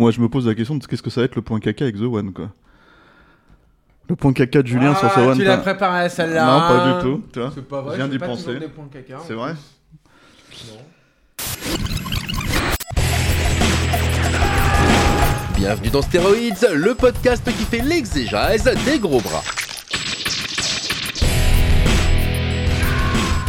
Moi, je me pose la question de qu'est-ce que ça va être le point caca avec The One, quoi. Le point caca de Julien sur The Ah, One. Tu l'as préparé celle-là Non, pas du tout. tu vois. C'est pas vrai. Je viens d'y penser. toujours des points caca, en C'est vrai Bienvenue dans Stéroïdes, le podcast qui fait l'exégèse des gros bras.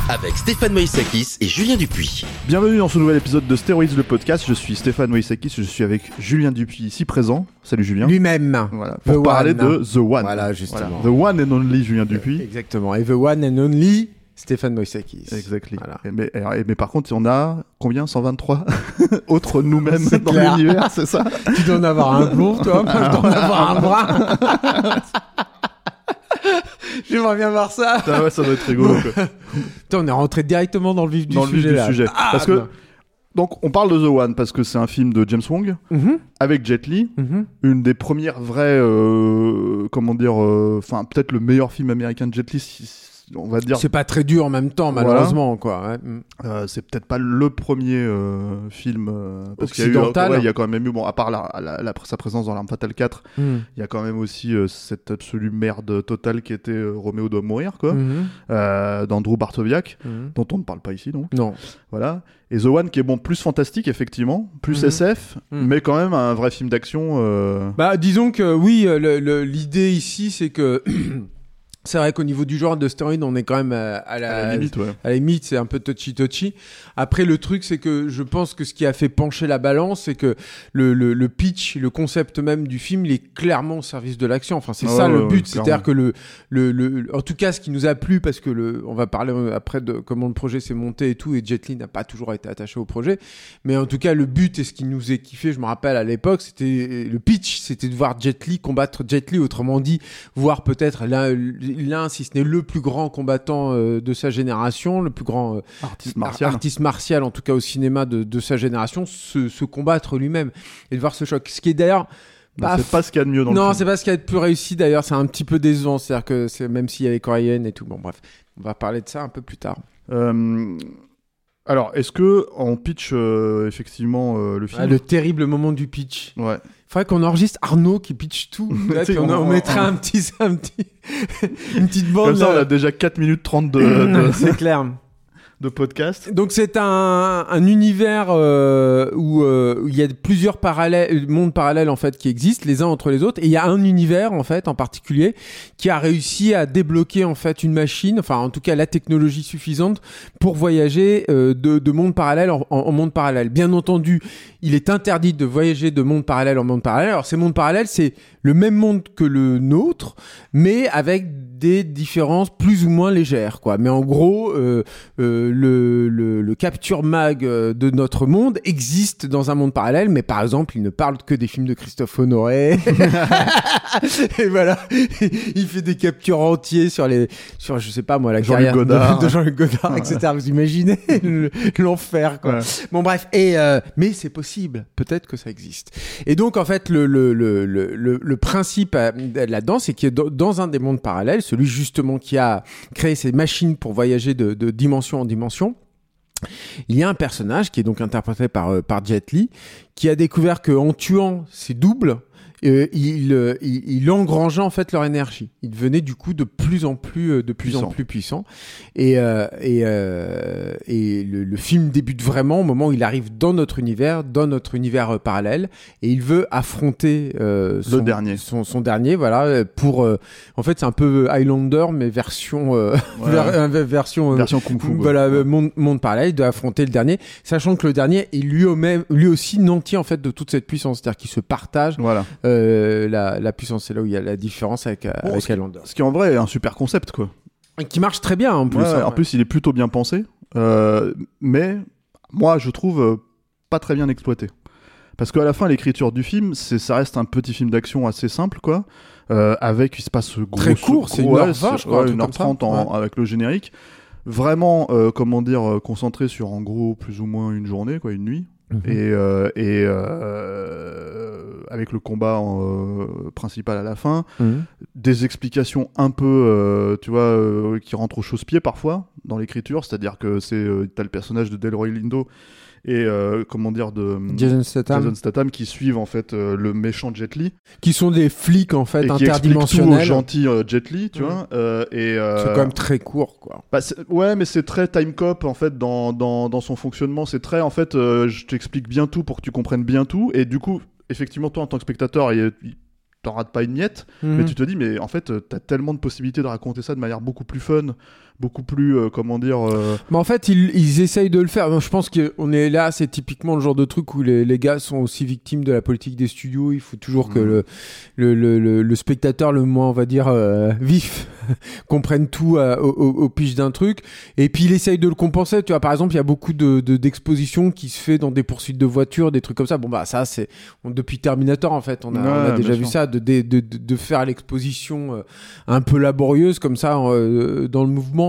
Avec Stéphane Moïsakis et Julien Dupuis. Bienvenue dans ce nouvel épisode de Steroids le podcast. Je suis Stéphane Moïsakis, je suis avec Julien Dupuis ici présent. Salut Julien. Lui-même. Voilà, The pour parler One. de The One. Voilà, justement. The One and Only Julien Dupuis. Exactement. Et the one and only Stéphane Moïsakis. Exactly. Voilà. Et Mais, et- mais par contre, on a combien? 123 autres nous-mêmes dans l'univers, c'est ça? Tu dois en avoir un blond, toi. Moi, je dois en avoir un brun. J'aimerais bien voir ça. Ah ouais, ça doit être rigolo. quoi. Putain, on est rentré directement dans le vif du Dans le vif sujet. du là. sujet. Ah, Parce que donc on parle de The One parce que c'est un film de James Wong Mhm, avec Jet Li, mhm. une des premières vraies, euh, comment dire, euh, enfin peut-être le meilleur film américain de Jet Li, si- on va dire. C'est pas très dur en même temps, Voilà. malheureusement, quoi. ouais. Mm. Euh, c'est peut-être pas le premier euh, film euh, parce qu'il y a eu, Occidental. ouais, il y a quand même eu bon à part la, la- la- sa présence dans l'arme fatale 4 Mm. il y a quand même aussi cette absolue merde totale qui était Roméo doit mourir quoi Mhm, euh, d'Andrew Bartowiak mhm. dont on ne parle pas ici donc Non. voilà et The One qui est bon plus fantastique effectivement plus Mhm. SF Mhm. mais quand même un vrai film d'action Bah, disons que oui, l'idée ici, c'est que c'est vrai qu'au niveau du genre de stéroïdes, on est quand même euh, à la, à la limite ouais à la limite, c'est un peu touchy touchy. Après, le truc, c'est que je pense que ce qui a fait pencher la balance, c'est que le, le, le pitch, le concept même du film, il est clairement au service de l'action. Enfin, c'est Ah ça ouais, le but. C'est-à-dire que le, le, le, en tout cas, ce qui nous a plu, parce que le, on va parler euh, après de comment le projet s'est monté et tout, et Jet Li n'a pas toujours été attaché au projet. Mais en tout cas, le but et ce qui nous est kiffé, je me rappelle à l'époque, c'était le pitch, c'était de voir Jet Li combattre Jet Li, autrement dit, voir peut-être l'un, l'un, si ce n'est le plus grand combattant euh, de sa génération, le plus grand euh, artiste martial ar- artiste martial, en tout cas au cinéma de, de sa génération, se, se combattre lui-même et de voir ce choc. Ce qui est d'ailleurs Bah, c'est pas ce qu'il y a de mieux dans non, le c'est film pas ce qu'il y a de plus réussi d'ailleurs, c'est un petit peu décevant, c'est-à-dire que c'est même s'il y avait Coréenne et tout. Bon bref, on va parler de ça un peu plus tard. Euh, alors est-ce que on pitch euh, effectivement euh, le film Ah, le terrible moment du pitch. ouais Faudrait qu'on enregistre Arnaud qui pitch tout. Là, puis on, on- on- un petit, un petit, une petite bande. comme ça on là. a déjà 4 minutes 30 de, de, c'est clair. De podcast Donc c'est un, un univers euh, où euh, il y a plusieurs parallèles, mondes parallèles en fait qui existent les uns entre les autres. Et il y a un univers en fait en particulier qui a réussi à débloquer en fait une machine, enfin en tout cas la technologie suffisante pour voyager euh, de, de monde parallèle en, en- en monde parallèle. Bien entendu, il est interdit de voyager de monde parallèle en monde parallèle. Alors ces mondes parallèles, c'est le même monde que le nôtre, mais avec des différences plus ou moins légères, quoi. Mais en gros, euh, euh, le, le, le capture mag euh, de notre monde existe dans un monde parallèle, mais par exemple, il ne parle que des films de Christophe Honoré. Et voilà, il fait des captures entiers sur les, sur je sais pas moi, la Jean-Luc carrière de- Godard. de, Jean-Luc Godard, etc. Vous imaginez le- l'enfer, quoi. Ouais. Bon bref, et euh, mais c'est possible, peut-être que ça existe. Et donc en fait le le le le, le, principe euh, là-dedans, c'est que dans- un des mondes parallèles, celui justement qui a créé ces machines pour voyager de, dimension en dimension. Il y a un personnage qui est donc interprété par euh, par Jet Li, qui a découvert que en tuant ses doubles, euh, il, euh, il il engrangeait en fait leur énergie. Il devenait du coup de plus en plus euh, de plus en Puissant. plus puissant. Et euh, et euh, et le, le film débute vraiment au moment où il arrive dans notre univers, dans notre univers euh, parallèle, et il veut affronter euh, son, dernier. son, son dernier, voilà, pour euh, en fait c'est un peu Highlander mais version euh, Ouais. ver- version version kung fu voilà, monde, monde parallèle, il doit affronter le dernier, sachant que le dernier est lui, au même, lui aussi nanti en fait de toute cette puissance, c'est-à-dire qu'il se partage voilà euh, la, la puissance. C'est là où il y a la différence avec, euh, Bon, avec ce- Highlander. ce qui en vrai est un super concept quoi Qui marche très bien en plus. Ouais, hein, en ouais. plus, il est plutôt bien pensé. Euh, mais moi, je trouve pas très bien exploité. Parce qu'à la fin, l'écriture du film, c'est, ça reste un petit film d'action assez simple, quoi. euh, avec, il se passe gros, Très court, c'est une heure vingt, je crois, un ouais, truc une heure comme ça. trente en- Ouais. avec le générique. Vraiment, euh, comment dire, concentré sur en gros plus ou moins une journée, quoi, une nuit. Mhm. Et, euh, et euh, avec le combat en, euh, principal à la fin, Mhm. des explications un peu, tu vois, qui rentrent au chausse-pied parfois dans l'écriture, c'est-à-dire que c'est, t'as le personnage de Delroy Lindo et euh, comment dire de Jason Statham, Jason Statham qui suivent en fait euh, le méchant Jet Li qui sont des flics en fait et qui tout au interdimensionnels. gentil euh, Jet Li, tu Mhm. vois, et C'est quand même très court, quoi. bah, ouais, mais c'est très time cop en fait dans, dans, dans son fonctionnement. C'est très en fait, je t'explique bien tout pour que tu comprennes bien tout. Et du coup, effectivement, toi en tant que spectateur, il- t'en rates pas une miette. Mais Mhm. tu te dis, mais en fait, euh, t'as tellement de possibilités de raconter ça de manière beaucoup plus fun, beaucoup plus, euh, comment dire. euh, Mais en fait, ils, ils essayent de le faire. Je pense qu'on est là, c'est typiquement le genre de truc où les, les gars sont aussi victimes de la politique des studios. Il faut toujours que Mhm. le, le, le, le- le spectateur, le moins, on va dire, euh, vif, comprenne tout euh, au, au, au pitch d'un truc. Et puis, il essaye de le compenser. Tu vois, par exemple, il y a beaucoup de, de- d'expositions qui se fait dans des poursuites de voitures, des trucs comme ça. Bon, bah, ça, c'est on- depuis Terminator, en fait. On a, Ouais, on a déjà vu sûr. ça, de, de, de, de faire l'exposition un peu laborieuse comme ça dans le mouvement.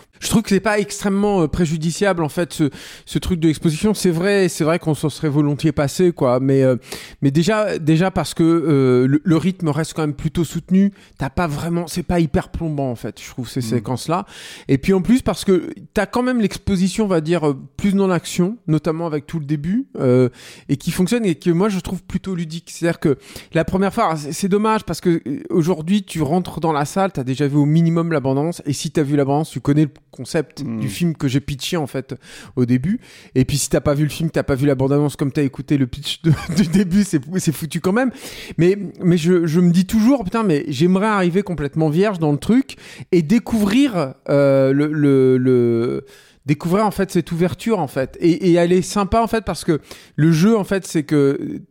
Je trouve que c'est pas extrêmement euh, préjudiciable en fait ce, ce truc de l'exposition. C'est vrai, c'est vrai qu'on s'en serait volontiers passé quoi, mais euh, mais déjà déjà parce que euh, le, le rythme reste quand même plutôt soutenu. T'as pas vraiment, c'est pas hyper plombant en fait. Je trouve ces Mm. séquences là. Et puis en plus parce que t'as quand même l'exposition, on va dire euh, plus dans l'action, notamment avec tout le début, euh, et qui fonctionne et que moi je trouve plutôt ludique. C'est-à-dire que la première fois, c'est dommage parce que euh, aujourd'hui tu rentres dans la salle, t'as déjà vu au minimum l'abondance, et si t'as vu l'abondance, tu connais le concept Mm. du film que j'ai pitché en fait au début. Et puis si t'as pas vu le film, t'as pas vu la bande-annonce comme t'as écouté le pitch de- du début, c'est c'est foutu quand même. Mais mais je, je me dis toujours putain mais j'aimerais arriver complètement vierge dans le truc et découvrir euh, le, le, le découvrir en fait cette ouverture en fait et, et elle est sympa en fait parce que le jeu en fait c'est que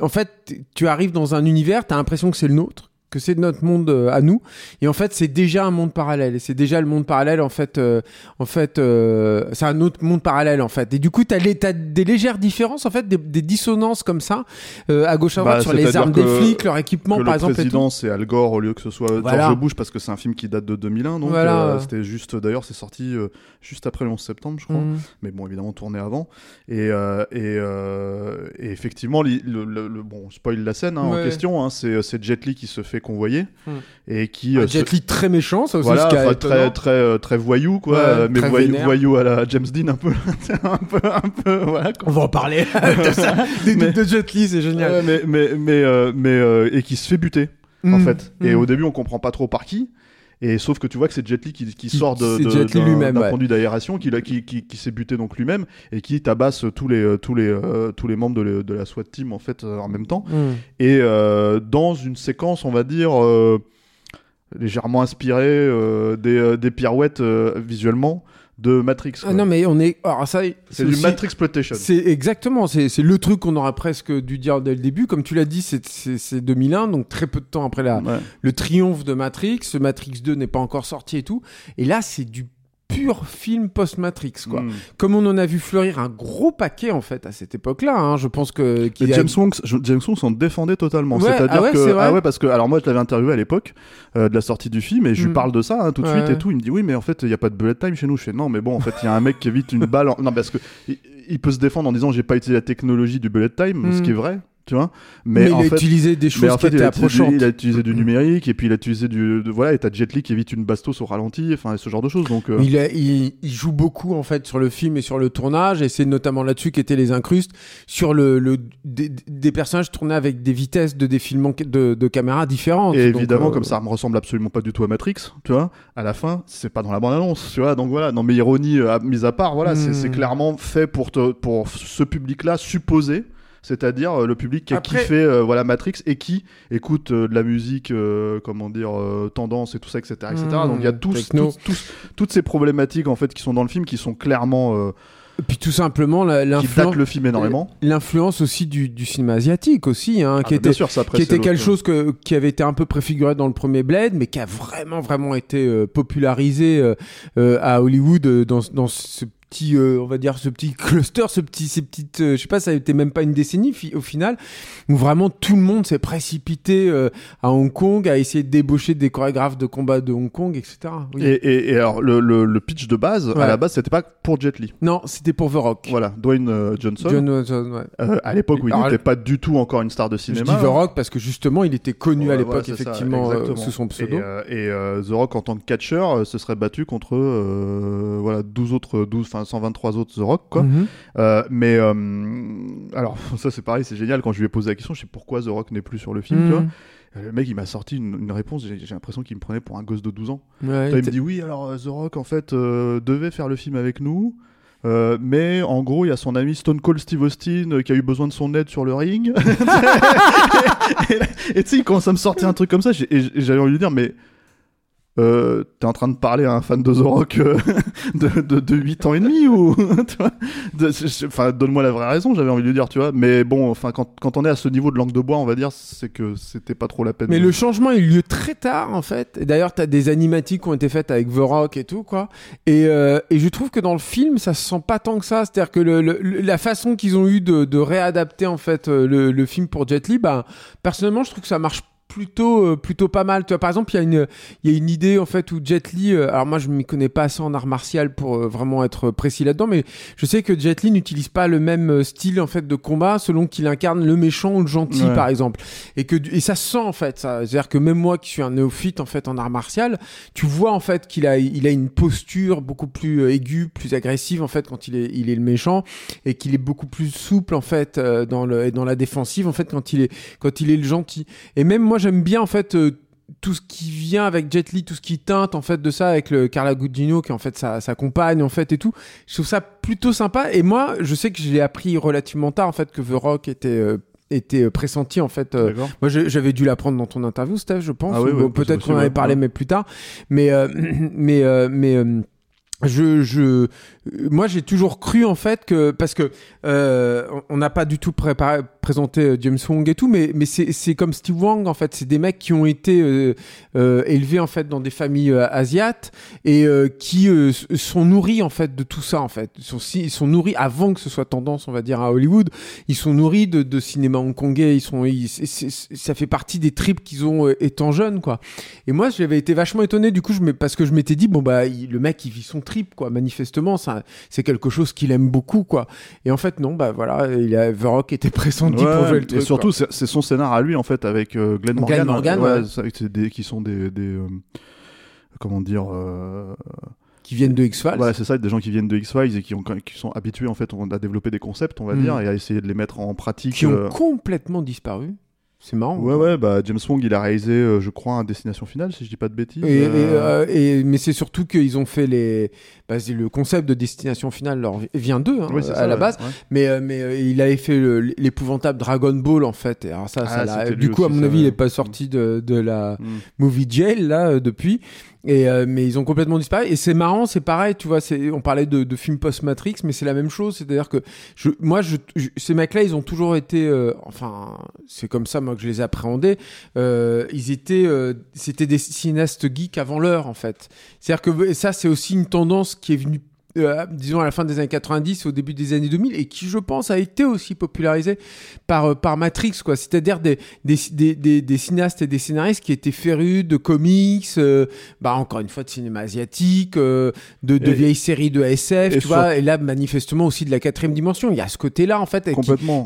en fait tu arrives dans un univers t'as l'impression que c'est le nôtre que c'est notre monde euh, à nous. Et en fait c'est déjà un monde parallèle. Et c'est déjà le monde parallèle en fait euh, en fait euh, c'est un autre monde parallèle en fait. Et du coup t'as les t'as des légères différences en fait des, des dissonances comme ça à gauche à droite Bah, sur les armes des flics leur équipement que par le exemple président c'est Al Gore au lieu que ce soit Voilà. George Bush parce que c'est un film qui date de 2001 donc Voilà. c'était juste d'ailleurs c'est sorti juste après le 11 septembre je crois. Mhm. mais bon évidemment tourné avant. Et et, et effectivement le, le- le- bon on spoil la scène hein, en question hein, c'est c'est Jet Li qui se fait convoyer Mhm. et qui Un euh, Jet se- Li très méchant ça aussi voilà ce très très euh, très voyou quoi Ouais, euh, mais voyou, à la James Dean un peu un peu un peu voilà quoi. on va en parler de ça des Mais- de Jet Li c'est génial Ouais, mais mais mais euh, mais euh, et qui se fait buter en Mhm. fait. Et Mhm. au début, on comprend pas trop par qui. Et sauf que tu vois que c'est Jet Li qui, sort de, d'un ouais. conduit d'aération, qui, qui, qui, qui s'est buté donc lui-même et qui tabasse tous les tous les euh, tous les membres de, le- de la SWAT team en fait euh, en même temps. Mhm. Et euh, dans une séquence, on va dire légèrement inspirée des, des pirouettes visuellement de Matrix. Ah non mais on est alors ça c'est du Matrix exploitation. C'est exactement, c'est le truc qu'on aurait presque dû dire dès le début. Comme tu l'as dit, c'est- c'est c'est 2001, donc très peu de temps après la, Ouais. le triomphe de Matrix. Matrix 2 n'est pas encore sorti et tout. Et là, c'est du pur film post-Matrix, quoi. Mm. Comme on en a vu fleurir un gros paquet, en fait, à cette époque-là. hein. Je pense que... A- James Wong, je- James Wong s'en défendait totalement. Ouais, C'est-à-dire ah ouais, que c'est vrai ah ouais parce que alors moi je l'avais interviewé à l'époque euh, de la sortie du film et je lui Mm. parle de ça hein, tout de Ouais. suite et tout. Il me dit oui mais en fait il y a pas de bullet time chez nous. Je fais non mais bon en fait il y a un mec qui évite une balle. en- Non parce que il, il peut se défendre en disant j'ai pas utilisé la technologie du bullet time, Mm. ce qui est vrai, tu vois. mais, Mais, il en a fait utilisé des choses mais en qui fait, il étaient a, utilisé, approchantes. il a utilisé du numérique et puis il a utilisé du de- voilà et t'as Jet Li qui évite une bastos au ralenti, enfin ce genre de choses donc. euh, Il, a- il, il joue beaucoup en fait sur le film et sur le tournage et c'est notamment là-dessus qu'étaient les incrustes sur le, le des, des personnages tournés avec des vitesses de défilement de, de caméra différentes. Et Donc, évidemment, euh, comme ça me ressemble absolument pas du tout à Matrix, tu vois, à la fin, c'est pas dans la bande-annonce, tu vois, donc voilà, non mais ironie euh, à- mise à part, voilà, c'est- c'est clairement fait pour, te, pour ce public-là supposé, c'est-à-dire euh, le public qui a Après- kiffé euh, voilà, Matrix et qui écoute euh, de la musique, euh, comment dire, tendance et tout ça, etc. etc. Hmm, donc il y a tous, tous- tous- toutes ces problématiques en fait qui sont dans le film qui sont clairement, puis tout simplement l'influence le film énormément. l'influence aussi du, du cinéma asiatique aussi hein, Ah, qui bah, était bien sûr, ça, après, qui était quelque chose que, qui avait été un peu préfiguré dans le premier Blade, mais qui a vraiment, vraiment été euh, popularisé euh, à Hollywood dans, dans ce petit, euh, on va dire, ce petit cluster, ce petit, ces petites, euh, je sais pas, ça a été même pas une décennie fi- au final, où vraiment tout le monde s'est précipité euh, à Hong Kong, à essayer de débaucher des chorégraphes de combat de Hong Kong, etc. Oui. Et, et, et alors, le, le, le pitch de base, Ouais. à la base, c'était pas pour Jet Li. Non, c'était pour The Rock. Voilà, Dwayne Johnson, John Watson, ouais. euh, à l'époque où il n'était pas du tout encore une star de Je cinéma. dis The Rock parce que justement, il était connu à l'époque, ça, effectivement, sous son pseudo. Et, et, The Rock en tant que catcheur se serait battu contre voilà 12 autres 12 enfin 123 autres The Rock quoi. Mhm. Euh, mais euh, alors ça c'est pareil, c'est génial quand je lui ai posé la question, je sais pourquoi The Rock n'est plus sur le film, tu vois. Mhm. Euh, Le mec il m'a sorti une, une réponse, j'ai l'impression qu'il me prenait pour un gosse de 12 ans. Ouais, il me dit oui, alors The Rock en fait euh, devait faire le film avec nous. euh, mais en gros, il y a son ami Stone Cold Steve Austin euh, qui a eu besoin de son aide sur le ring. et tu sais, il commence à me sortir un truc comme ça. Et j- et j'avais envie de lui dire, mais euh, t'es en train de parler à un fan de The Rock euh, de, de, de 8 ans et demi ou Enfin, donne-moi la vraie raison, j'avais envie de lui dire, tu vois. Mais bon, enfin, quand, quand on est à ce niveau de langue de bois, on va dire, c'est que c'était pas trop la peine. Mais de- le changement a eu lieu très tard en fait. Et d'ailleurs, t'as des animatiques qui ont été faites avec The Rock et tout quoi. Et, euh, et je trouve que dans le film, ça se sent pas tant que ça. C'est-à-dire que le, le- le- la façon qu'ils ont eu de, de réadapter en fait euh, le, le film pour Jet Li, bah, personnellement, je trouve que ça marche plutôt euh, plutôt pas mal. Tu vois par exemple il y a une il y a une idée en fait où Jet Li euh, alors moi je m'y connais pas assez en art martial pour euh, vraiment être précis là-dedans mais je sais que Jet Li n'utilise pas le même style en fait de combat selon qu'il incarne le méchant ou le gentil Ouais. par exemple. Et que et ça se sent en fait ça. C'est à dire que même moi qui suis un néophyte en fait en art martial tu vois en fait qu'il a il a une posture beaucoup plus aiguë plus agressive en fait quand il est il est le méchant et qu'il est beaucoup plus souple en fait dans le dans la défensive en fait quand il est quand il est le gentil. Et même moi j'aime bien en fait euh, tout ce qui vient avec Jet Li, tout ce qui teinte en fait de ça avec le Carla Gugino qui est en fait sa, sa compagne en fait et tout. Je trouve ça plutôt sympa et moi je sais que je l'ai appris relativement tard en fait que The Rock était euh, était euh, pressenti en fait euh, moi, j'avais dû l'apprendre dans ton interview, Steph, je pense. Ah oui, ou oui, bon, peut-être qu'on en avait parlé, Ouais. mais plus tard. Mais, euh, mais, euh, mais, je, je, moi, j'ai toujours cru en fait que parce que euh, on- n'a pas du tout présenté euh, James Wong et tout, mais mais c'est comme Steve Wang en fait, c'est des mecs qui ont été euh, euh, élevés en fait dans des familles euh, asiates et euh, qui euh, sont nourris en fait de tout ça en fait, ils sont nourris avant que ce soit tendance, on va dire à Hollywood, ils sont nourris de, cinéma hongkongais, ils sont ça fait partie des tripes qu'ils ont euh, étant jeunes quoi. Et moi, j'avais été vachement étonné du coup, parce que je m'étais dit bon bah le mec il vit son trip quoi, manifestement. Ça c'est quelque chose qu'il aime beaucoup quoi. Et en fait non bah voilà, il a The Rock était pressenti pour Ouais, jouer le truc. et surtout, c'est son scénar à lui en fait avec euh, Glenn Morgan. Glenn Morgan, Ouais, ouais. des, qui sont des, des euh, comment dire. euh, qui viennent de X Files. Voilà, c'est ça, des gens qui viennent de X Files et qui, ont, qui sont habitués en fait à développer des concepts, on va Mm. dire, et à essayer de les mettre en pratique. qui ont euh, complètement disparu. C'est marrant. Ouais, ouais, bah James Wong, il a réalisé, euh, je crois, un Destination Finale, si je dis pas de bêtises. Et, Euh, euh, et- mais c'est surtout qu'ils ont fait les. Bah, le concept de destination finale leur vient d'eux hein, à ça, la ouais, base. ouais. Mais, mais il avait fait le- l'épouvantable Dragon Ball en fait. Et alors ça, Ah, ça du coup, à mon avis, il n'est pas sorti de, de la Mm. movie jail là depuis. Et euh, mais ils ont complètement disparu. Et c'est marrant, c'est pareil, tu vois. On parlait de, de films post Matrix, mais c'est la même chose. C'est-à-dire que je, moi, je, ces mecs-là, ils ont toujours été, euh, enfin, c'est comme ça moi que je les appréhendais. Euh, ils étaient, euh, c'était des cinéastes geeks avant l'heure en fait. C'est-à-dire que ça, c'est aussi une tendance qui est venue. Euh, disons à la fin des années 90 au début des années 2000 et qui je pense a été aussi popularisée par euh, par Matrix quoi. C'est-à-dire des des, des, des des cinéastes et des scénaristes qui étaient férus de comics euh, bah encore une fois de cinéma asiatique de, de Et- vieilles séries de SF et tu vois. et là manifestement aussi de la quatrième dimension. Il y a ce côté là en fait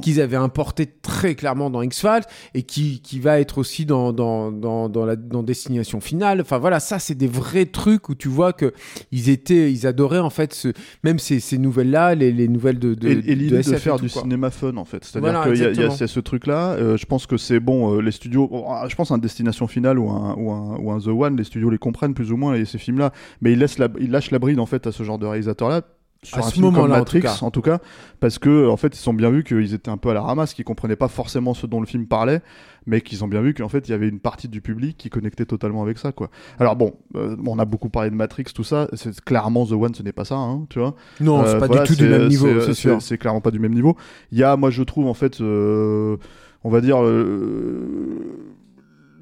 qu'ils avaient importé très clairement dans X-Files et qui, qui va être aussi dans, dans, dans, dans, la, dans Destination Finale. Enfin voilà, ça c'est des vrais trucs où tu vois que ils étaient, ils adoraient en fait ce, même ces, ces nouvelles-là, les, les nouvelles de, de et, et de de, faire tout, du quoi. cinéma fun en fait. C'est-à-dire Voilà, qu'il y a, y ce truc-là. euh, je pense que c'est bon, euh, les studios. bon, ah, je pense un Destination Finale ou un, ou, un, ou un The One, les studios les comprennent plus ou moins et ces films-là. Mais ils, laissent la, ils lâchent la bride en fait à ce genre de réalisateur-là. Sur À un ce film comme en Matrix, tout en tout cas, parce que en fait, ils ont bien vu qu'ils étaient un peu à la ramasse, qu'ils comprenaient pas forcément ce dont le film parlait, mais qu'ils ont bien vu qu'en fait, il y avait une partie du public qui connectait totalement avec ça, quoi. Alors bon, euh, on a beaucoup parlé de Matrix, tout ça. C'est clairement The One, ce n'est pas ça, hein, tu vois. Non, c'est Euh, pas voilà, du tout du c'est- même niveau, c'est- c'est sûr. C'est clairement pas du même niveau. Il y a, moi, je trouve, en fait, euh, on va dire, euh,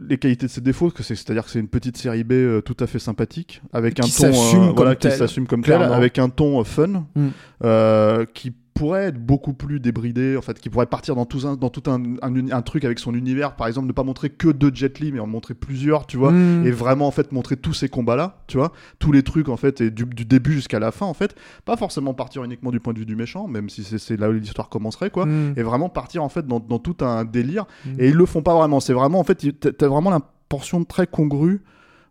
les qualités de ses défauts, que c'est, c'est-à-dire que c'est une petite série B euh, tout à fait sympathique, avec un Qui ton, s'assume comme voilà, qui s'assume comme tel, avec un ton euh, fun, Mm. euh, qui pourrait être beaucoup plus débridé, en fait, qui pourrait partir dans tout un, dans tout un, un, uni- un truc avec son univers, par exemple, ne pas montrer que deux Jet Li, mais en montrer plusieurs, tu vois, Mm. et vraiment en fait montrer tous ces combats là tu vois tous les trucs en fait et du, du début jusqu'à la fin en fait pas forcément partir uniquement du point de vue du méchant même si c'est, là où l'histoire commencerait quoi Mm. et vraiment partir en fait dans, dans tout un délire Mm. et ils le font pas vraiment c'est vraiment en fait t'as vraiment la portion très congrue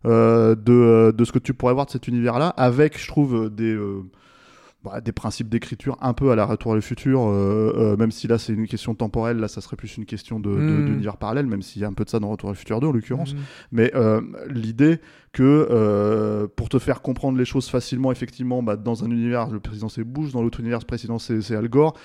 euh, de, de ce que tu pourrais voir de cet univers là avec je trouve euh, des euh, bah, des principes d'écriture un peu à la Retour à le futur, euh, euh, même si là c'est une question temporelle, là ça serait plus une question de, de- Mm. d'univers parallèle, même s'il y a un peu de ça dans Retour à le futur 2 en l'occurrence. Mm. Mais euh, l'idée que pour te faire comprendre les choses facilement, effectivement, bah, dans un univers, le président c'est Bush, dans l'autre univers, le président c'est, c'est Al Gore.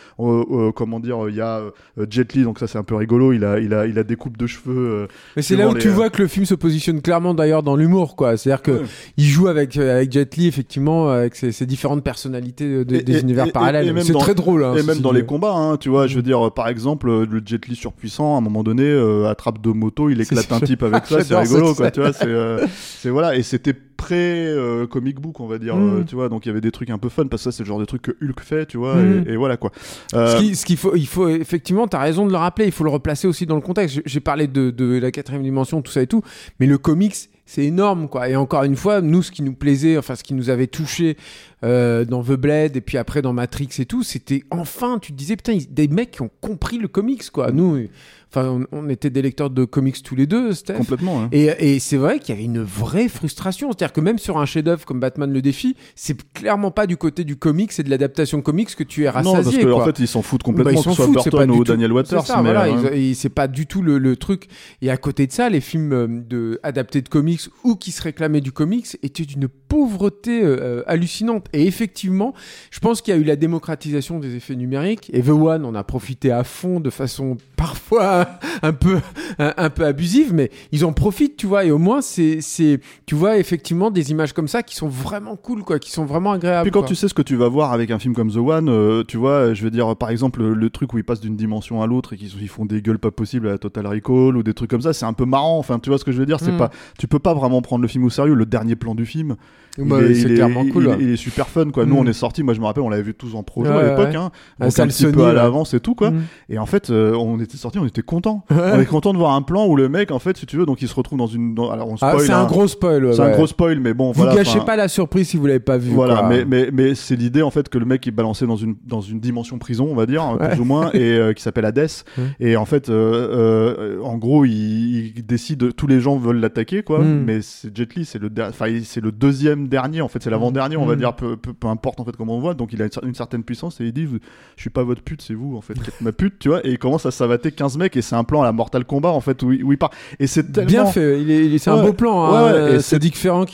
Comment dire, il y a Jet Li, donc ça c'est un peu rigolo. Il a, il a, il a des coupes de cheveux. Mais c'est là où les, tu vois que le film se positionne clairement d'ailleurs dans l'humour, quoi. C'est-à-dire que il joue avec avec Jet Li effectivement avec ses, ses différentes personnalités de- de- Et- des et- univers et- parallèles. c'est dans- très drôle. hein, et même dans dit. les combats, hein, tu vois, je veux dire, euh, par exemple, euh, le Jet Li surpuissant, à un moment donné, euh, attrape deux motos, il éclate un type avec ça, c'est rigolo, quoi, tu vois, c'est, euh, c'est voilà, et c'était pré euh, comic book, on va dire, Mm. euh, tu vois, donc il y avait des trucs un peu fun, parce que ça, c'est le genre de truc que Hulk fait, tu vois, Mm. et, et voilà, quoi. Euh, Ce qui- ce qu'il faut, il faut effectivement, t'as raison de le rappeler, il faut le replacer aussi dans le contexte. J'ai- parlé de, de la quatrième dimension, tout ça et tout, mais le comics, c'est énorme, quoi. Et encore une fois, nous, ce qui nous plaisait, enfin, ce qui nous avait touché euh, dans The Blade et puis après dans Matrix et tout, c'était enfin, tu te disais, putain, ils- des mecs qui ont compris le comics, quoi. Nous, enfin, on, on était des lecteurs de comics tous les deux, Steph. complètement, hein. Et, et c'est vrai qu'il y avait une vraie frustration. C'est-à-dire que même sur un chef-d'œuvre comme Batman le défi, c'est clairement pas du côté du comics et de l'adaptation comics que tu es rassasié. Non, parce qu'en quoi. fait, ils s'en foutent Bah, complètement, ils que soit foutent, Burton ou tout- Daniel Waters. C'est voilà, euh, c'est pas du tout le, le truc. Et à côté de ça, les films euh, de, adaptés de comics ou qui se réclamaient du comics étaient d'une pauvreté euh, hallucinante. Et effectivement, je pense qu'il y a eu la démocratisation des effets numériques. Et The One en a profité à fond de façon parfois un peu, un, un peu abusive, mais ils en profitent, tu vois. Et au moins, c'est, c'est, tu vois, effectivement, des images comme ça qui sont vraiment cool, quoi, qui sont vraiment agréables. Puis quand quoi. tu sais ce que tu vas voir avec un film comme The One, euh, tu vois, je veux dire, par exemple, le, truc où ils passent d'une dimension à l'autre et qu'ils ils font des gueules pas possibles à la Total Recall ou des trucs comme ça, c'est un peu marrant. Enfin, tu vois ce que je veux dire C'est Mm. pas, tu peux pas vraiment prendre le film au sérieux. Le dernier plan du film, il Bah, est- il est- clairement il- cool. il, est super fun, quoi. Nous, Mm. on est sortis. Moi, je me rappelle, on l'avait vu tous en Ouais, à l'époque, ouais. hein. Ah, Donc un petit peu à l'avance et tout, quoi. Mm. Et en fait, euh, on était sortis, on était contents. On est content de voir un plan où le mec, en fait, si tu veux, donc il se retrouve dans une. dans- alors on Ah, spoil. c'est un hein. gros spoil. ouais, C'est un ouais. gros spoil, mais bon, Vous voilà. gâchez enfin, pas la surprise si vous l'avez pas vu. Voilà, quoi. mais, mais, mais c'est l'idée en fait que le mec est balancé dans une, dans une dimension prison, on va dire, Ouais. plus ou moins, et euh, qui s'appelle Hades. Et en fait, euh, euh, en gros, il, il décide, tous les gens veulent l'attaquer, quoi. Mm. Mais c'est Jet Li, c'est le, der- enfin, c'est le deuxième dernier, en fait, c'est l'avant-dernier, on va Mm. dire, peu, peu, peu importe en fait comment on voit. Donc il a une, cer- une certaine puissance et il dit, je suis pas votre pute, c'est vous, en fait, ma pute, tu vois. Et il commence à savater 15 mecs et c'est un plan à la Mortal Kombat, en fait, où il, où il part. Et c'est tellement. Bien fait, il est, c'est un beau plan. Ouais, Hein. ouais, c'est- c'est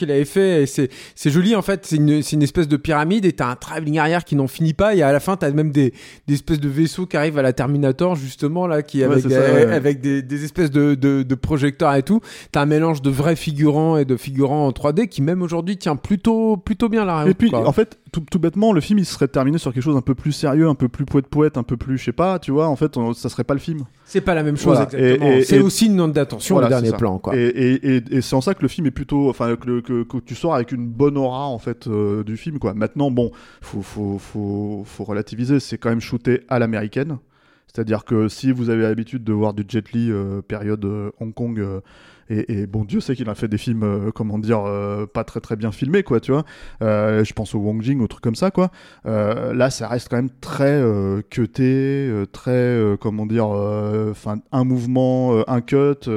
Dick Ferrand qui l'avait fait. Et c'est, c'est joli en fait. C'est une, c'est une espèce de pyramide et t'as un travelling arrière qui n'en finit pas. Et à la fin, t'as même des, des espèces de vaisseaux qui arrivent à la Terminator justement là, qui avec, ouais. avec des, des espèces de, de, de projecteurs et tout. T'as un mélange de vrais figurants et de figurants en 3D qui même aujourd'hui tient plutôt, plutôt bien la Et puis, quoi. en fait, tout, tout bêtement, le film, il serait terminé sur quelque chose un peu plus sérieux, un peu plus poète-poète, un peu plus, je sais pas, tu vois, en fait, on- ça serait pas le film. c'est pas la même chose Voilà. exactement. C'est aussi une note d'attention Voilà, le dernier plan quoi. Et, et, et, et c'est en ça que le film est plutôt, enfin, que, le- que, que tu sors avec une bonne aura, en fait, euh, du film, quoi. Maintenant, bon, faut, faut, faut, faut relativiser, c'est quand même shooté à l'américaine. C'est-à-dire que si vous avez l'habitude de voir du Jet Li euh, période euh, Hong Kong, et, et bon Dieu sait qu'il a fait des films, comment dire, pas très très bien filmés, quoi, tu vois. Je pense au Wong Jing, au truc comme ça, quoi. Là, ça reste quand même très cuté, très, comment dire, enfin, un mouvement, un cut.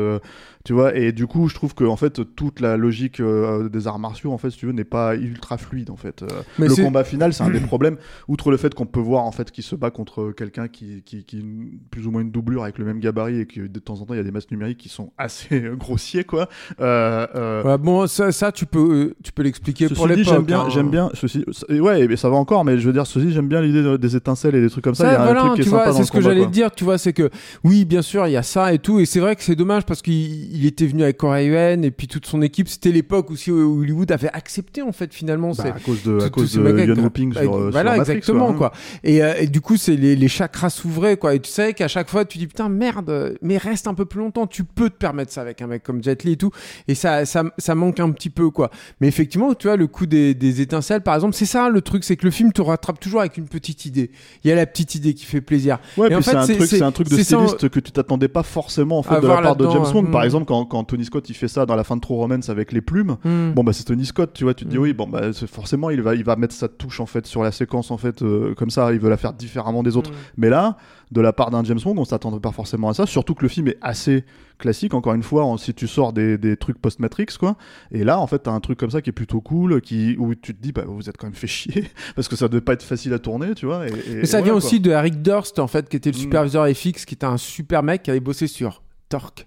Tu vois, et du coup, je trouve que en fait, toute la logique euh, des arts martiaux, en fait, si tu veux, n'est pas ultra fluide, en fait. Euh, Mais le combat final, c'est un des problèmes, outre le fait qu'on peut voir en fait qu'il se bat contre quelqu'un qui, qui, qui une- plus ou moins une doublure avec le même gabarit et que de temps en temps il y a des masses numériques qui sont assez grossiers, quoi. Euh, Ouais, bon, ça, ça tu peux, tu peux l'expliquer pour l'époque. j'aime bien, hein. j'aime bien ceci. ouais, mais ça va encore, mais je veux dire, ceci, j'aime bien l'idée de- des étincelles et des trucs comme ça. Ça, il y a voilà, un truc qui est sympa c'est ce que j'allais dire, tu vois, c'est que oui, bien sûr, il y a ça et tout, et c'est vrai que c'est dommage parce qu'il il était venu avec Corey Yuen et puis toute son équipe, c'était l'époque aussi où Hollywood avait accepté en fait finalement. Bah, à cause de, à tous- cause de Ian Whooping sur, euh, voilà sur Matrix, exactement quoi, quoi, hein. Et, euh, et du coup c'est les, les chakras s'ouvraient quoi et tu sais qu'à chaque fois tu dis putain merde mais reste un peu plus longtemps tu peux te permettre ça avec un mec comme Jet Li et tout. Et ça, ça, ça manque un petit peu, quoi. Mais effectivement, tu vois, le coup des, des étincelles, par exemple, c'est ça le truc, c'est que le film te rattrape toujours avec une petite idée. Il y a la petite idée qui fait plaisir. Ouais, Et puis en c'est fait, un c'est- truc, c'est c'est- un truc de styliste que tu t'attendais pas forcément en fait À de la part de James Bond. ouais. Par Mm. Exemple, quand, quand Tony Scott il fait ça dans la fin de True Romance avec les plumes, Hmm. bon bah c'est Tony Scott, tu vois, tu te dis Mm. oui, bon bah forcément il va il va mettre sa touche en fait sur la séquence en fait euh, comme ça, il veut la faire différemment des autres. Hmm. Mais là, de la part d'un James Bond, on s'attendrait pas forcément à ça, surtout que le film est assez classique, encore une fois, en- si tu sors des, des trucs post-Matrix, quoi. Et là, en fait, t'as un truc comme ça qui est plutôt cool, qui, où tu te dis, bah, vous êtes quand même fait chier, parce que ça devait pas être facile à tourner, tu vois. Et, et- Mais ça et vient voilà, aussi de Eric Durst, en fait, qui était le superviseur FX, qui était un super mec qui avait bossé sur Torque.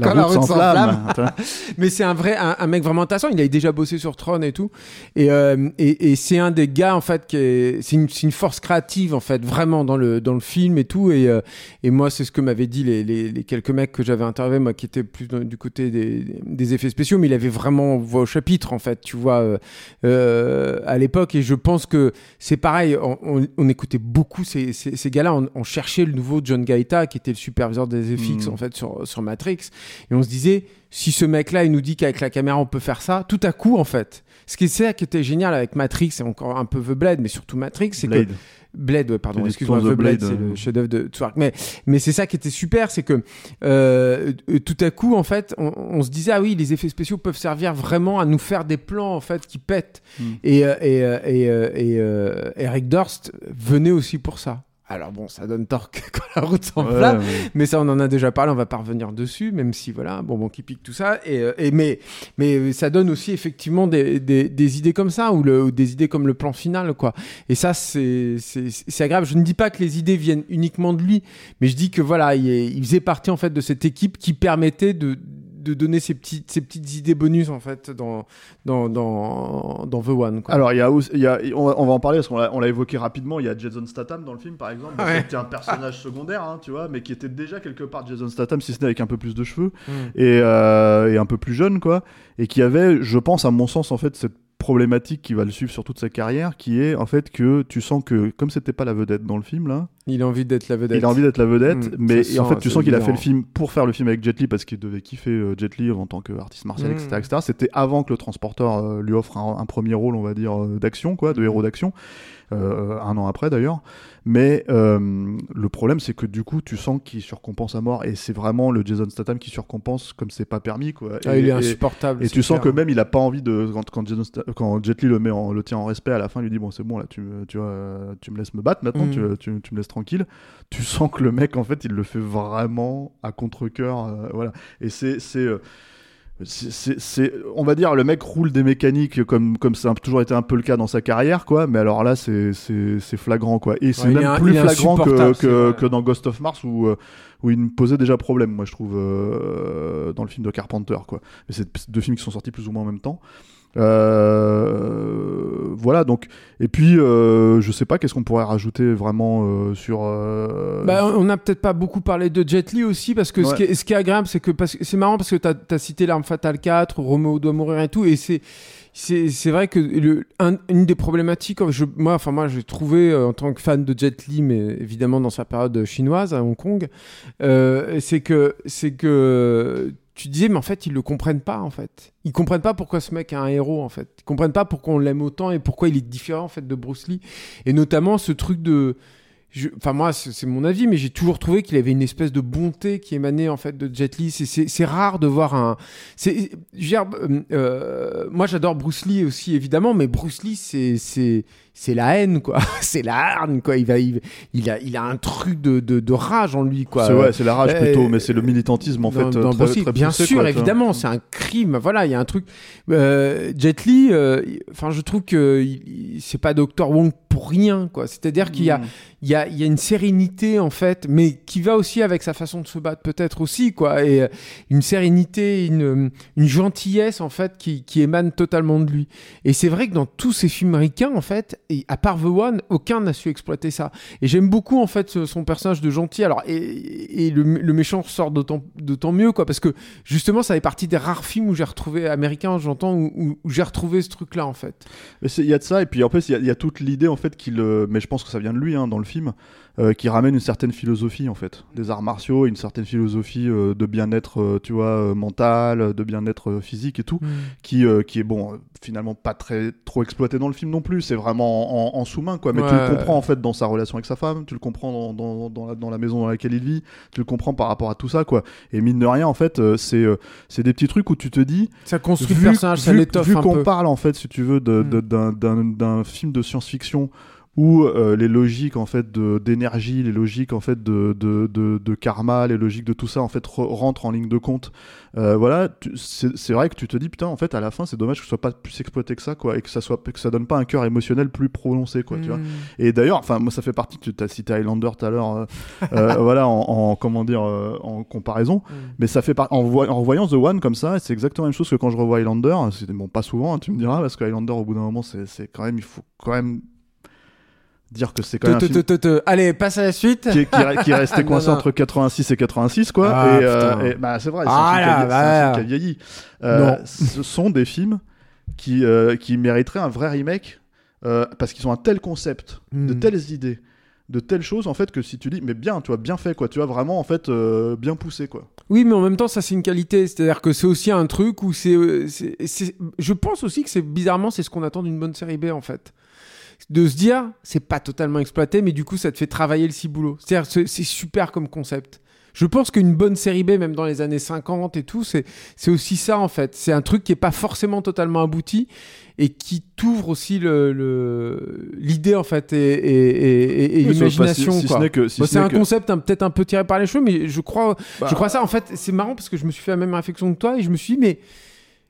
Quand la route s'enflamme. Mais c'est un vrai, un, un mec vraiment intéressant. Il avait déjà bossé sur Tron et tout. Et, euh, et, et c'est un des gars, en fait, qui est, c'est une, force créative, en fait, vraiment dans le, dans le film et tout. Et, euh, et moi, c'est ce que m'avaient dit les, les, les quelques mecs que j'avais interviewés, moi, qui étaient plus dans- du côté des, des effets spéciaux, mais il avait vraiment voix au chapitre, en fait, tu vois, euh, à l'époque. Et je pense que c'est pareil, on, on- on écoutait beaucoup ces, ces, ces gars-là. On, on cherchait le nouveau John Gaeta, qui était le superviseur des FX, Mm. en fait, sur, sur Matrix. Et on se disait, si ce mec-là, il nous dit qu'avec la caméra, on peut faire ça, tout à coup, en fait. Ce qui est ça qui était génial avec Matrix, et encore un peu The Blade, mais surtout Matrix, c'est que Blade. Ouais, pardon, excuse-moi, The Blade, Blade, c'est euh. le chef-d'œuvre de Twark. Mais, mais c'est ça qui était super, c'est que euh, euh, tout à coup, en fait, on, on se disait, ah oui, les effets spéciaux peuvent servir vraiment à nous faire des plans, en fait, qui pètent. Mm. Et, euh, et, euh, et, euh, et, euh, Eric Durst venait aussi pour ça. Alors bon, ça donne torque quand la route s'enflamme. Ouais, ouais. Mais ça, on en a déjà parlé, on va pas revenir dessus, même si voilà, bon, bon, qui pique tout ça. Et, euh, et mais, mais ça donne aussi effectivement des, des, des idées comme ça, ou, le, ou des idées comme le plan final, quoi. Et ça, c'est c'est agréable. Je ne dis pas que les idées viennent uniquement de lui, mais je dis que voilà, il, est- il faisait partie en fait de cette équipe qui permettait de de donner ces petites, ces petites idées bonus en fait dans, dans, dans, dans The One. Quoi. Alors, il y a, y a on, va, on va en parler parce qu'on l'a, évoqué rapidement. Il y a Jason Statham dans le film, par exemple, Ouais. qui était un personnage secondaire, hein, tu vois, mais qui était déjà quelque part Jason Statham, si ce n'est avec un peu plus de cheveux Mm. et, euh, et un peu plus jeune, quoi, et qui avait, je pense, à mon sens, en fait, cette problématique qui va le suivre sur toute sa carrière, qui est en fait que tu sens que comme c'était pas la vedette dans le film là, Il a envie d'être la vedette. il a envie d'être la vedette, Mm, mais en fait tu sens qu'il a fait le film pour faire le film avec Jet Li parce qu'il devait kiffer euh, Jet Li en tant qu'artiste martial, Mm. etc., etc. C'était avant que le transporteur euh, lui offre un, un premier rôle, on va dire, euh, d'action, quoi, de héros d'action, euh, un an après d'ailleurs. Mais euh, le problème c'est que du coup tu sens qu'il surcompense à mort et c'est vraiment le Jason Statham qui surcompense comme c'est pas permis, quoi. Ah, Et- il est insupportable. et tu sens que même il a pas envie de quand quand, Jason Sta- quand Jet Li le met en, le tient en respect à la fin il lui dit bon c'est bon là tu me- tu euh, me laisses me battre maintenant Mm. tu, tu, tu me laisses tranquille tu sens que le mec en fait il le fait vraiment à contre cœur voilà et c'est c'est euh, c'est- on va dire le mec roule des mécaniques comme comme ça a toujours été un peu le cas dans sa carrière quoi. Mais alors là c'est c'est c'est flagrant quoi. Et c'est Ouais, même un- plus flagrant que que, que dans Ghost of Mars où euh, où il me posait déjà problème moi je trouve euh, dans le film de Carpenter quoi. Mais c'est deux films qui sont sortis plus ou moins en même temps Euh, voilà donc et puis euh, je sais pas qu'est-ce qu'on pourrait rajouter vraiment euh, sur euh, Bah, on n'a peut-être pas beaucoup parlé de Jet Li aussi, parce que ce, qui est, ce qui est agréable, c'est que c'est marrant parce que tu as, cité L'Arme Fatale 4, Roméo doit mourir et tout, et c'est. C'est c'est vrai que le, un- une des problématiques, je, moi, enfin moi, j'ai trouvé euh, en tant que fan de Jet Li, mais évidemment dans sa période chinoise à Hong Kong, euh, c'est que c'est que tu disais, mais en fait, ils le comprennent pas, en fait. Ils comprennent pas pourquoi ce mec est un héros, en fait. Ils comprennent pas pourquoi on l'aime autant et pourquoi il est différent, en fait, de Bruce Lee. Et notamment ce truc de, Enfin, moi, c'est mon avis, mais j'ai toujours trouvé qu'il avait une espèce de bonté qui émanait en fait de Jet Li. C'est- rare de voir un. c'est- euh, euh, moi, j'adore Bruce Lee aussi, évidemment, mais Bruce Lee, c'est c'est la haine, quoi. c'est la haine, quoi. Il va, il, il a, il a un truc de, de, de rage en lui, quoi. c'est ouais, c'est la rage euh, plutôt mais c'est le militantisme en dans- fait dans très, Lee. très bien poussé, sûr, quoi, évidemment, c'est un crime. Voilà, il y a un truc. Euh, Jet Li, euh, enfin, je trouve que il- il- c'est pas Dr Wong pour rien, quoi. C'est-à-dire qu'il y a, Mm. il y a, il y a une sérénité en fait, mais qui va aussi avec sa façon de se battre peut-être aussi, quoi. Et euh, une sérénité, une, une gentillesse en fait qui, qui émane totalement de lui. Et c'est vrai que dans tous ces films américains, en fait, et à part The One, aucun n'a su exploiter ça. Et j'aime beaucoup en fait son personnage de gentil. Alors et, le, méchant sort d'autant mieux, quoi, parce que justement, ça fait partie des rares films où j'ai retrouvé américain, j'entends, où, j'ai retrouvé ce truc-là en fait. Il y a de ça et puis en plus il y y, a toute l'idée en fait qu'il mais je pense que ça vient de lui hein, dans le film euh, qui ramène une certaine philosophie en fait, des arts martiaux, une certaine philosophie euh, de bien-être, euh, tu vois, euh, mental, de bien-être physique et tout, Mm. qui, euh, qui est bon, finalement pas très trop exploité dans le film non plus. C'est vraiment en, en sous-main quoi, mais tu le comprends en fait dans sa relation avec sa femme, tu le comprends dans, dans, dans, la, dans la maison dans laquelle il vit, tu le comprends par rapport à tout ça quoi. Et mine de rien en fait, euh, c'est euh, c'est des petits trucs où tu te dis Ça construit vu, le personnage, ça vu- l'étoffe vu qu'on parle en fait, si tu veux, Mm. de- d'un- d'un d'un film de science-fiction où euh, les logiques en fait d'énergie, les logiques en fait de, de, de, de karma, les logiques de tout ça en fait re- rentrent en ligne de compte. Euh, voilà, c'est vrai que tu te dis putain en fait à la fin c'est dommage que ce soit pas plus exploité que ça quoi et que ça soit que ça donne pas un cœur émotionnel plus prononcé quoi, tu vois. Mm. Et d'ailleurs, enfin, moi, ça fait partie. Tu as cité Highlander tout à l'heure, euh, voilà, en, en- comment dire, en comparaison. Mm. Mais ça fait par... en, en revoyant The One comme ça, c'est exactement la même chose que quand je revois Highlander. C'est bon, pas souvent, hein, tu me diras, parce que Highlander, au bout d'un moment, c'est quand même, il faut quand même dire que c'est quand même un Te- film te- te- te- Allez, passe à la suite. qui est, qui est- qui est resté coincé non. entre 86 et 86 quoi Ah, et, euh, et, bah c'est vrai c'est Ah un, film qui a- là, c'est un film qui a vieilli Euh, ce sont des films qui euh, qui mériteraient un vrai remake parce qu'ils ont un tel concept de Mm. telles idées de telles choses en fait que si tu dis mais bien tu vois bien fait quoi tu vois vraiment en fait bien poussé quoi Oui, mais en même temps, ça c'est une qualité. C'est-à-dire que c'est aussi un truc où c'est- je pense aussi que c'est bizarrement c'est ce qu'on attend d'une bonne série B en fait. De se dire, c'est pas totalement exploité, mais du coup, ça te fait travailler le ciboulot. C'est-à-dire, c'est c'est super comme concept. Je pense qu'une bonne série B, même dans les années 50 et tout, c'est c'est aussi ça en fait. C'est un truc qui est pas forcément totalement abouti et qui t'ouvre aussi le- le- l'idée en fait et, et- et- et- et Oui, l'imagination. si, si quoi. ce n'est que si ce c'est n'est un que- concept hein, peut-être un peu tiré par les cheveux, mais je crois, Bah, je crois ça. En fait, c'est marrant parce que je me suis fait la même réflexion que toi et je me suis dit, mais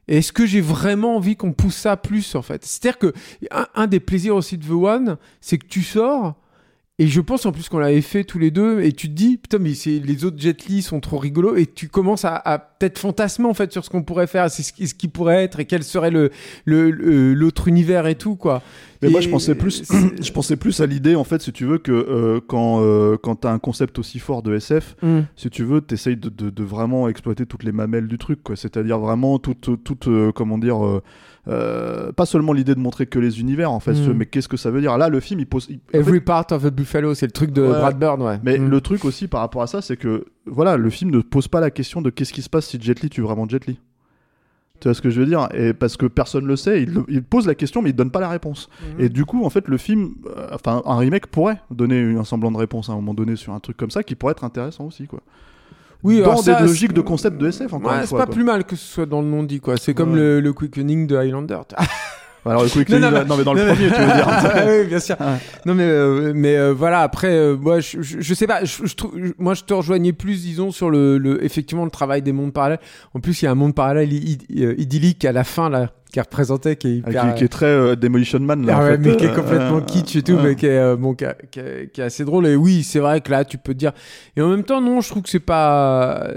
est-ce que j'ai vraiment envie qu'on pousse ça plus en fait? C'est-à-dire que un, un des plaisirs aussi de The One, c'est que tu sors. Et je pense en plus qu'on l'avait fait tous les deux, et tu te dis, putain, mais les autres Jet Li sont trop rigolos, et tu commences à, à peut-être fantasmer en fait sur ce qu'on pourrait faire, c'est ce qui, ce qui pourrait être, et quel serait le, le- le- l'autre univers et tout, quoi. Mais moi, je pensais plus, je pensais plus à l'idée, en fait, si tu veux, que euh, quand, euh, quand t'as un concept aussi fort de SF, Hmm. si tu veux, t'essayes de, de, de vraiment exploiter toutes les mamelles du truc, quoi. C'est-à-dire vraiment toute, toute euh, comment dire, euh, pas seulement l'idée de montrer que les univers, en fait, Mm. mais qu'est-ce que ça veut dire? Là, le film, il pose. il- en fait, Every part of a buffalo, c'est le truc de Ouais. Brad Bird, ouais. mais Hmm. le truc aussi par rapport à ça, c'est que voilà, le film ne pose pas la question de qu'est-ce qui se passe si Jet Li tue vraiment Jet Li. Tu vois ce que je veux dire? Et parce que personne le sait, il, pose la question, mais il donne pas la réponse. Mhm. Et du coup, en fait, le film, euh, enfin, un remake pourrait donner un semblant de réponse à un moment donné sur un truc comme ça, qui pourrait être intéressant aussi, quoi. Oui, dans des ça, logiques c'est- de concept de SF, encore Ouais, c'est pas quoi. plus mal que ce soit dans le non-dit, quoi. C'est comme Ouais. le, le quickening de Highlander. Alors, le quick Non, non, non, mais dans le non, premier, tu veux dire. Ah oui, bien sûr. Ouais. Non, mais, euh, mais euh, voilà, après, euh, moi, je, je, je sais pas, je, je moi, je te rejoignais plus, disons, sur le, le, effectivement, le travail des mondes parallèles. En plus, il y a un monde parallèle euh, idyllique à la fin, là, qui est représenté, qui est Ah, hyper. qui, qui est très euh, Demolition Man, là. Ah en ouais, fait, mais qui est euh, complètement euh, kitsch et tout, mais qui est, euh, bon, qui, a- qui est assez drôle. Et oui, c'est vrai que là, tu peux te dire. Et en même temps, non, je trouve que c'est pas.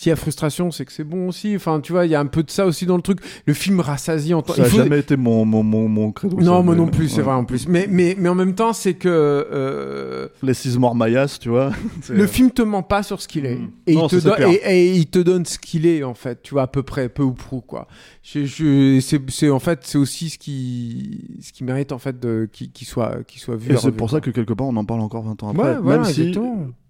S'il y a frustration, c'est que c'est bon aussi. Enfin, tu vois, il y a un peu de ça aussi dans le truc. Le film rassasie en temps. Ça il a faut- jamais été mon, mon, mon, mon credo. Non, ça, moi mais- non plus, c'est vrai en plus. Mais, mais, mais en même temps, c'est que euh, Les six morts Mayas, tu vois. le film te ment pas sur ce qu'il est. Mm. Et, Non, il te donne- clair. et, et il te donne ce qu'il est, en fait, tu vois, à peu près, peu ou prou, quoi. Je, je, c'est, en fait, c'est aussi ce qui, ce qui mérite, en fait, de, qu'il, soit, soit vu. Et c'est pour ça que quelque part on en parle encore 20 ans après. Ouais, voilà, Même si.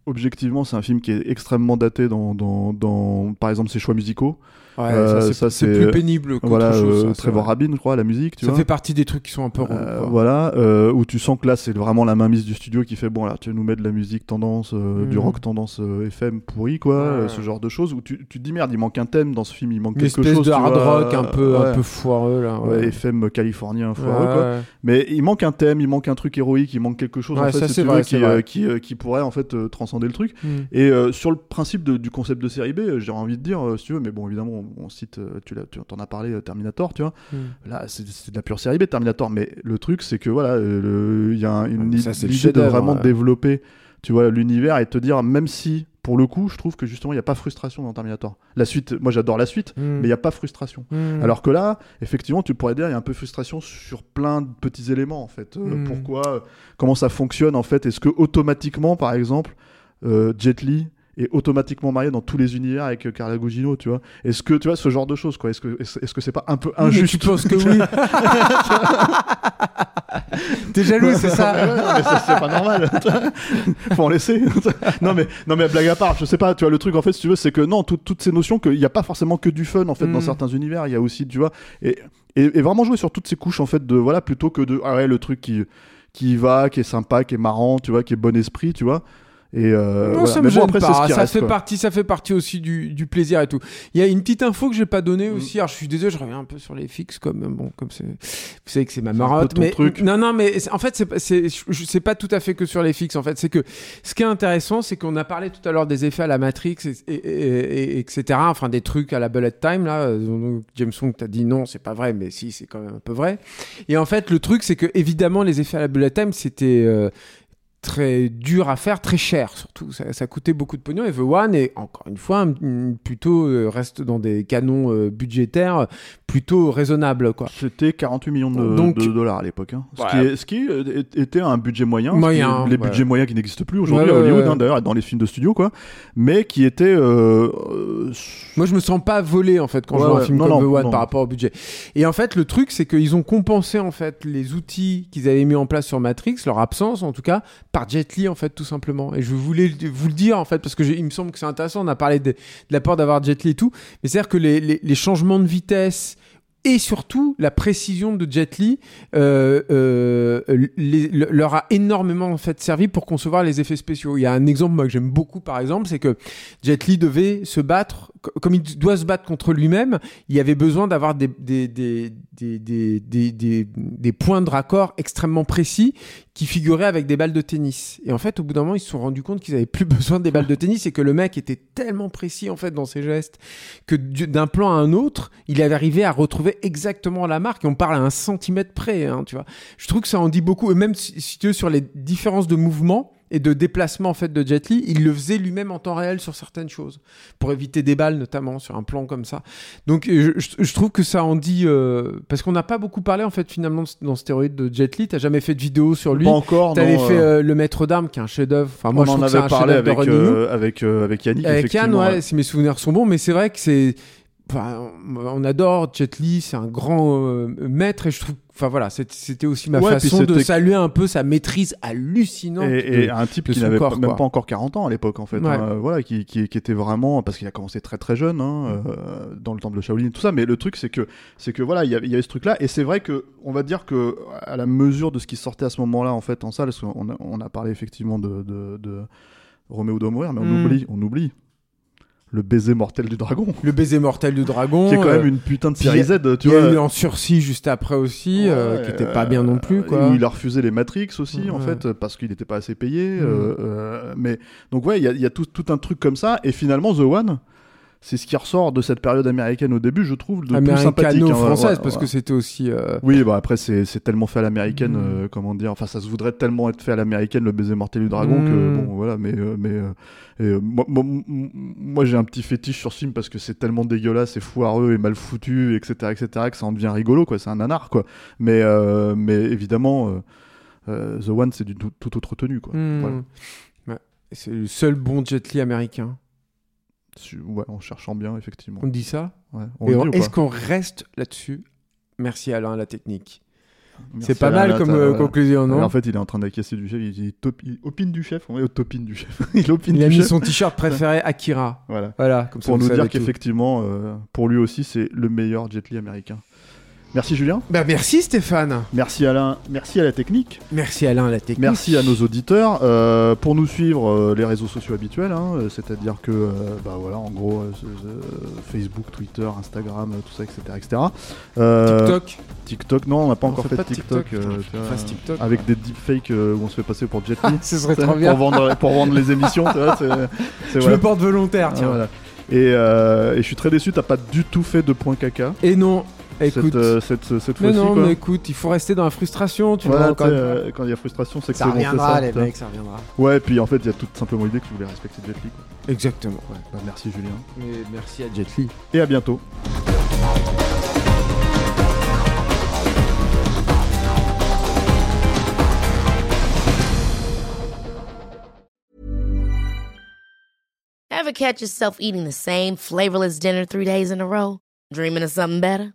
Objectivement c'est un film qui est extrêmement daté dans, dans, dans par exemple ses choix musicaux. Ouais, Euh, ça, c'est, plus pénible qu'autre voilà, chose. euh, ça, Trevor. Rabin, je crois, la musique, tu Ça vois. fait partie des trucs qui sont un peu Euh, voilà, euh, où tu sens que là c'est vraiment la mainmise du studio qui fait bon là tu nous mets de la musique tendance, euh, du Mhm. rock tendance euh, FM pourri quoi, Ouais. euh, ce genre de choses où tu, tu te dis merde il manque un thème dans ce film, il manque Une quelque espèce chose. de hard vois, rock un peu, ouais. un peu foireux, là. FM californien foireux quoi. Mais il manque un thème, il manque un truc héroïque, il manque quelque chose en fait, ça, si vrai, qui, euh, qui, euh, qui pourrait en fait euh, transcender le truc. Mm. Et euh, sur le principe du concept de série B, euh, j'ai envie de dire, euh, si tu veux, mais bon, évidemment, on, on cite, euh, tu l'as- tu en as parlé, euh, Terminator, tu vois. Mm. Là, c'est de la pure série B, Terminator. Mais le truc, c'est que voilà, euh, il y a un- une Ça, l'idée de vraiment ouais. développer, tu vois, l'univers et te dire, même si, pour le coup, je trouve que justement, il n'y a pas frustration dans Terminator. La suite, moi, j'adore la suite, Mm. mais il n'y a pas frustration. Mm. Alors que là, effectivement, tu pourrais dire il y a un peu de frustration sur plein de petits éléments en fait. Euh, Mm. Pourquoi, euh, comment ça fonctionne en fait Est-ce que automatiquement, par exemple, euh, Jet Li est automatiquement marié dans tous les univers avec euh, Carla Gugino, tu vois Est-ce que tu vois ce genre de choses quoi? Est-ce que est-ce est-ce que c'est pas un peu injuste Tu penses que oui T'es jaloux, c'est ça? Ouais, non, mais ça, c'est pas normal. Faut en laisser. non mais non mais blague à part, je sais pas. Tu vois le truc en fait, si tu veux, c'est que non, tout- toutes ces notions qu'il n'y a pas forcément que du fun en fait dans Mm. certains univers. Il y a aussi, tu vois, et, et, et vraiment jouer sur toutes ces couches en fait de voilà plutôt que de ah ouais le truc qui qui va, qui est sympa, qui est marrant, tu vois, qui est bon esprit, tu vois. Et euh, Non, voilà. ça me mais bon gêne après pas. ce ça reste. fait quoi. partie, ça fait partie aussi du, du plaisir et tout. Il y a une petite info que j'ai pas donnée Mm. aussi. Alors je suis désolé, je reviens un peu sur les fixes comme bon comme c'est, vous savez que c'est ma marotte, mais truc. non non mais en fait c'est pas- c'est pas tout à fait que sur les fixes. En fait c'est que ce qui est intéressant c'est qu'on a parlé tout à l'heure des effets à la Matrix et, et- et- et- etc. Enfin des trucs à la bullet time là. euh, donc, James Wong t'a dit non c'est pas vrai mais si c'est quand même un peu vrai. Et en fait le truc c'est que évidemment les effets à la bullet time c'était euh, très dur à faire, très cher surtout. Ça, ça coûtait beaucoup de pognon. Et The One est encore une fois plutôt euh, reste dans des canons euh, budgétaires euh, plutôt raisonnables quoi. C'était 48 millions de, Donc- de dollars à l'époque. hein. Ce, Ouais. qui ce qui était un budget moyen. ce qui Moyen, est- les ouais. budgets moyens qui n'existent plus aujourd'hui Ouais, à Hollywood, ouais. hein, d'ailleurs, dans les films de studio, quoi. Mais qui était. euh, Moi, je me sens pas volé en fait quand Ouais, je vois un film Non, comme non, The One non. par rapport au budget. Et en fait, le truc, c'est qu'ils ont compensé en fait les outils qu'ils avaient mis en place sur Matrix, leur absence en tout cas, par Jet Li en fait tout simplement. Et je voulais vous le dire en fait parce que il me semble que c'est intéressant. On a parlé de, de l'apport d'avoir Jet Li et tout, mais c'est à dire que les, changements de vitesse et surtout la précision de Jet Li euh, euh, leur a énormément en fait servi pour concevoir les effets spéciaux. Il y a un exemple moi que j'aime beaucoup par exemple, c'est que Jet Li devait se battre comme il doit se battre contre lui-même. Il avait besoin d'avoir des des, des, des, points de raccord extrêmement précis qui figuraient avec des balles de tennis. Et en fait, au bout d'un moment, ils se sont rendus compte qu'ils avaient plus besoin des balles de tennis et que le mec était tellement précis en fait dans ses gestes que du- d'un plan à un autre, il avait arrivé à retrouver exactement la marque. On parle à un centimètre près, hein, tu vois. Je trouve que ça en dit beaucoup. Et même si, si tu veux, sur les différences de mouvement et de déplacement en fait de Jet Li, il le faisait lui-même en temps réel sur certaines choses pour éviter des balles notamment sur un plan comme ça. Donc euh, je, trouve que ça en dit euh, parce qu'on n'a pas beaucoup parlé en fait finalement dans Stéroïde de Jet Li. T'as jamais fait de vidéo sur lui. Pas encore, T'avais non, fait euh, le Maître d'armes qui est un chef-d'œuvre. Enfin moi on je en avait parlé avec, euh, avec, avec Yannick. Avec Yann, ouais, si mes souvenirs sont bons, mais c'est vrai que c'est. Enfin, on adore Jet Li, c'est un grand euh, maître et je trouve. Enfin voilà, c'était aussi ma Ouais, façon de saluer un peu sa maîtrise hallucinante. Et, un type de qui n'avait même quoi. pas encore 40 ans à l'époque en fait, Ouais. hein, voilà, qui, qui, qui était vraiment parce qu'il a commencé très très jeune hein, euh, dans le temple de Shaolin et tout ça. Mais le truc c'est que c'est que voilà, il y y avait ce truc là et c'est vrai que on va dire que à la mesure de ce qui sortait à ce moment-là en fait en salle, parce qu'on a, on a parlé effectivement de, de, de Roméo doit mourir, mais on Mm. oublie, on oublie le baiser mortel du dragon, Le baiser mortel du dragon. qui est quand euh, même une putain de série Z, tu Il y a vois. eu en sursis juste après aussi, euh, qui était pas bien non plus, euh, quoi. Où il a refusé les Matrix aussi, en fait, parce qu'il n'était pas assez payé. Mm. euh, euh, mais donc ouais, il y a, y a tout, tout un truc comme ça. Et finalement, The One, c'est ce qui ressort de cette période américaine au début, je trouve, de plus sympathique. hein, ouais, parce ouais. que c'était aussi. euh, Oui, bah après c'est c'est tellement fait à l'américaine, Mm. euh, comment dire. Enfin, ça se voudrait tellement être fait à l'américaine le baiser mortel du dragon que bon, voilà. Mais euh, mais et, moi, moi, moi, j'ai un petit fétiche sur ce film parce que c'est tellement dégueulasse et foireux et mal foutu, etc., etc., que ça en devient rigolo, quoi. C'est un nanar, quoi. Mais mais évidemment, The One, c'est du tout, tout autre tenue, quoi. hmm. Voilà. C'est le seul bon Jet Li américain. Ouais, en cherchant bien, effectivement. On dit ça Ouais, Est-ce qu'on reste là-dessus? Merci Alain, la technique. C'est pas mal comme euh, conclusion, non? En fait, il est en train d'acquiescer du chef. Il, top- il opine du chef. On est au topine du chef. il opine Il a du mis chef. son t-shirt préféré Akira. Voilà. Voilà, comme Pour nous dire qu'effectivement, euh, pour lui aussi, c'est le meilleur Jet Li américain. Merci Julien. Bah, merci Stéphane. Merci Alain. Merci à la technique. Merci Alain, la technique. Merci à nos auditeurs. Euh, pour nous suivre, euh, les réseaux sociaux habituels, hein, euh, c'est-à-dire que, bah voilà, en gros, Facebook, Twitter, Instagram, tout ça, etc. etc. TikTok. TikTok, non, on n'a pas On encore fait fait, TikTok. TikTok, vois, TikTok, avec des deepfakes où on se fait passer pour Jet Li. Ce serait trop bien. vendre, pour vendre les émissions, tu vois, c'est Je voilà. le porte volontaire, Ah, tiens. voilà. Et, euh, et je suis très déçu, t'as pas du tout fait de point caca Et non, écoute. cette, euh, cette, cette mais fois-ci. non, quoi. mais écoute, il faut rester dans la frustration, tu vois. tu Quand, euh, quand il y a frustration, c'est que ça c'est bon, c'est reviendra, ça, les mecs, ça reviendra. Ouais, et puis en fait, il y a toute simplement l'idée que je voulais respecter Jet Li. quoi. Exactement. Ouais. Bah, merci Julien. Mais merci à Jet Li. Et à bientôt. Ever catch yourself eating the same flavorless dinner three days in a row? Dreaming of something better?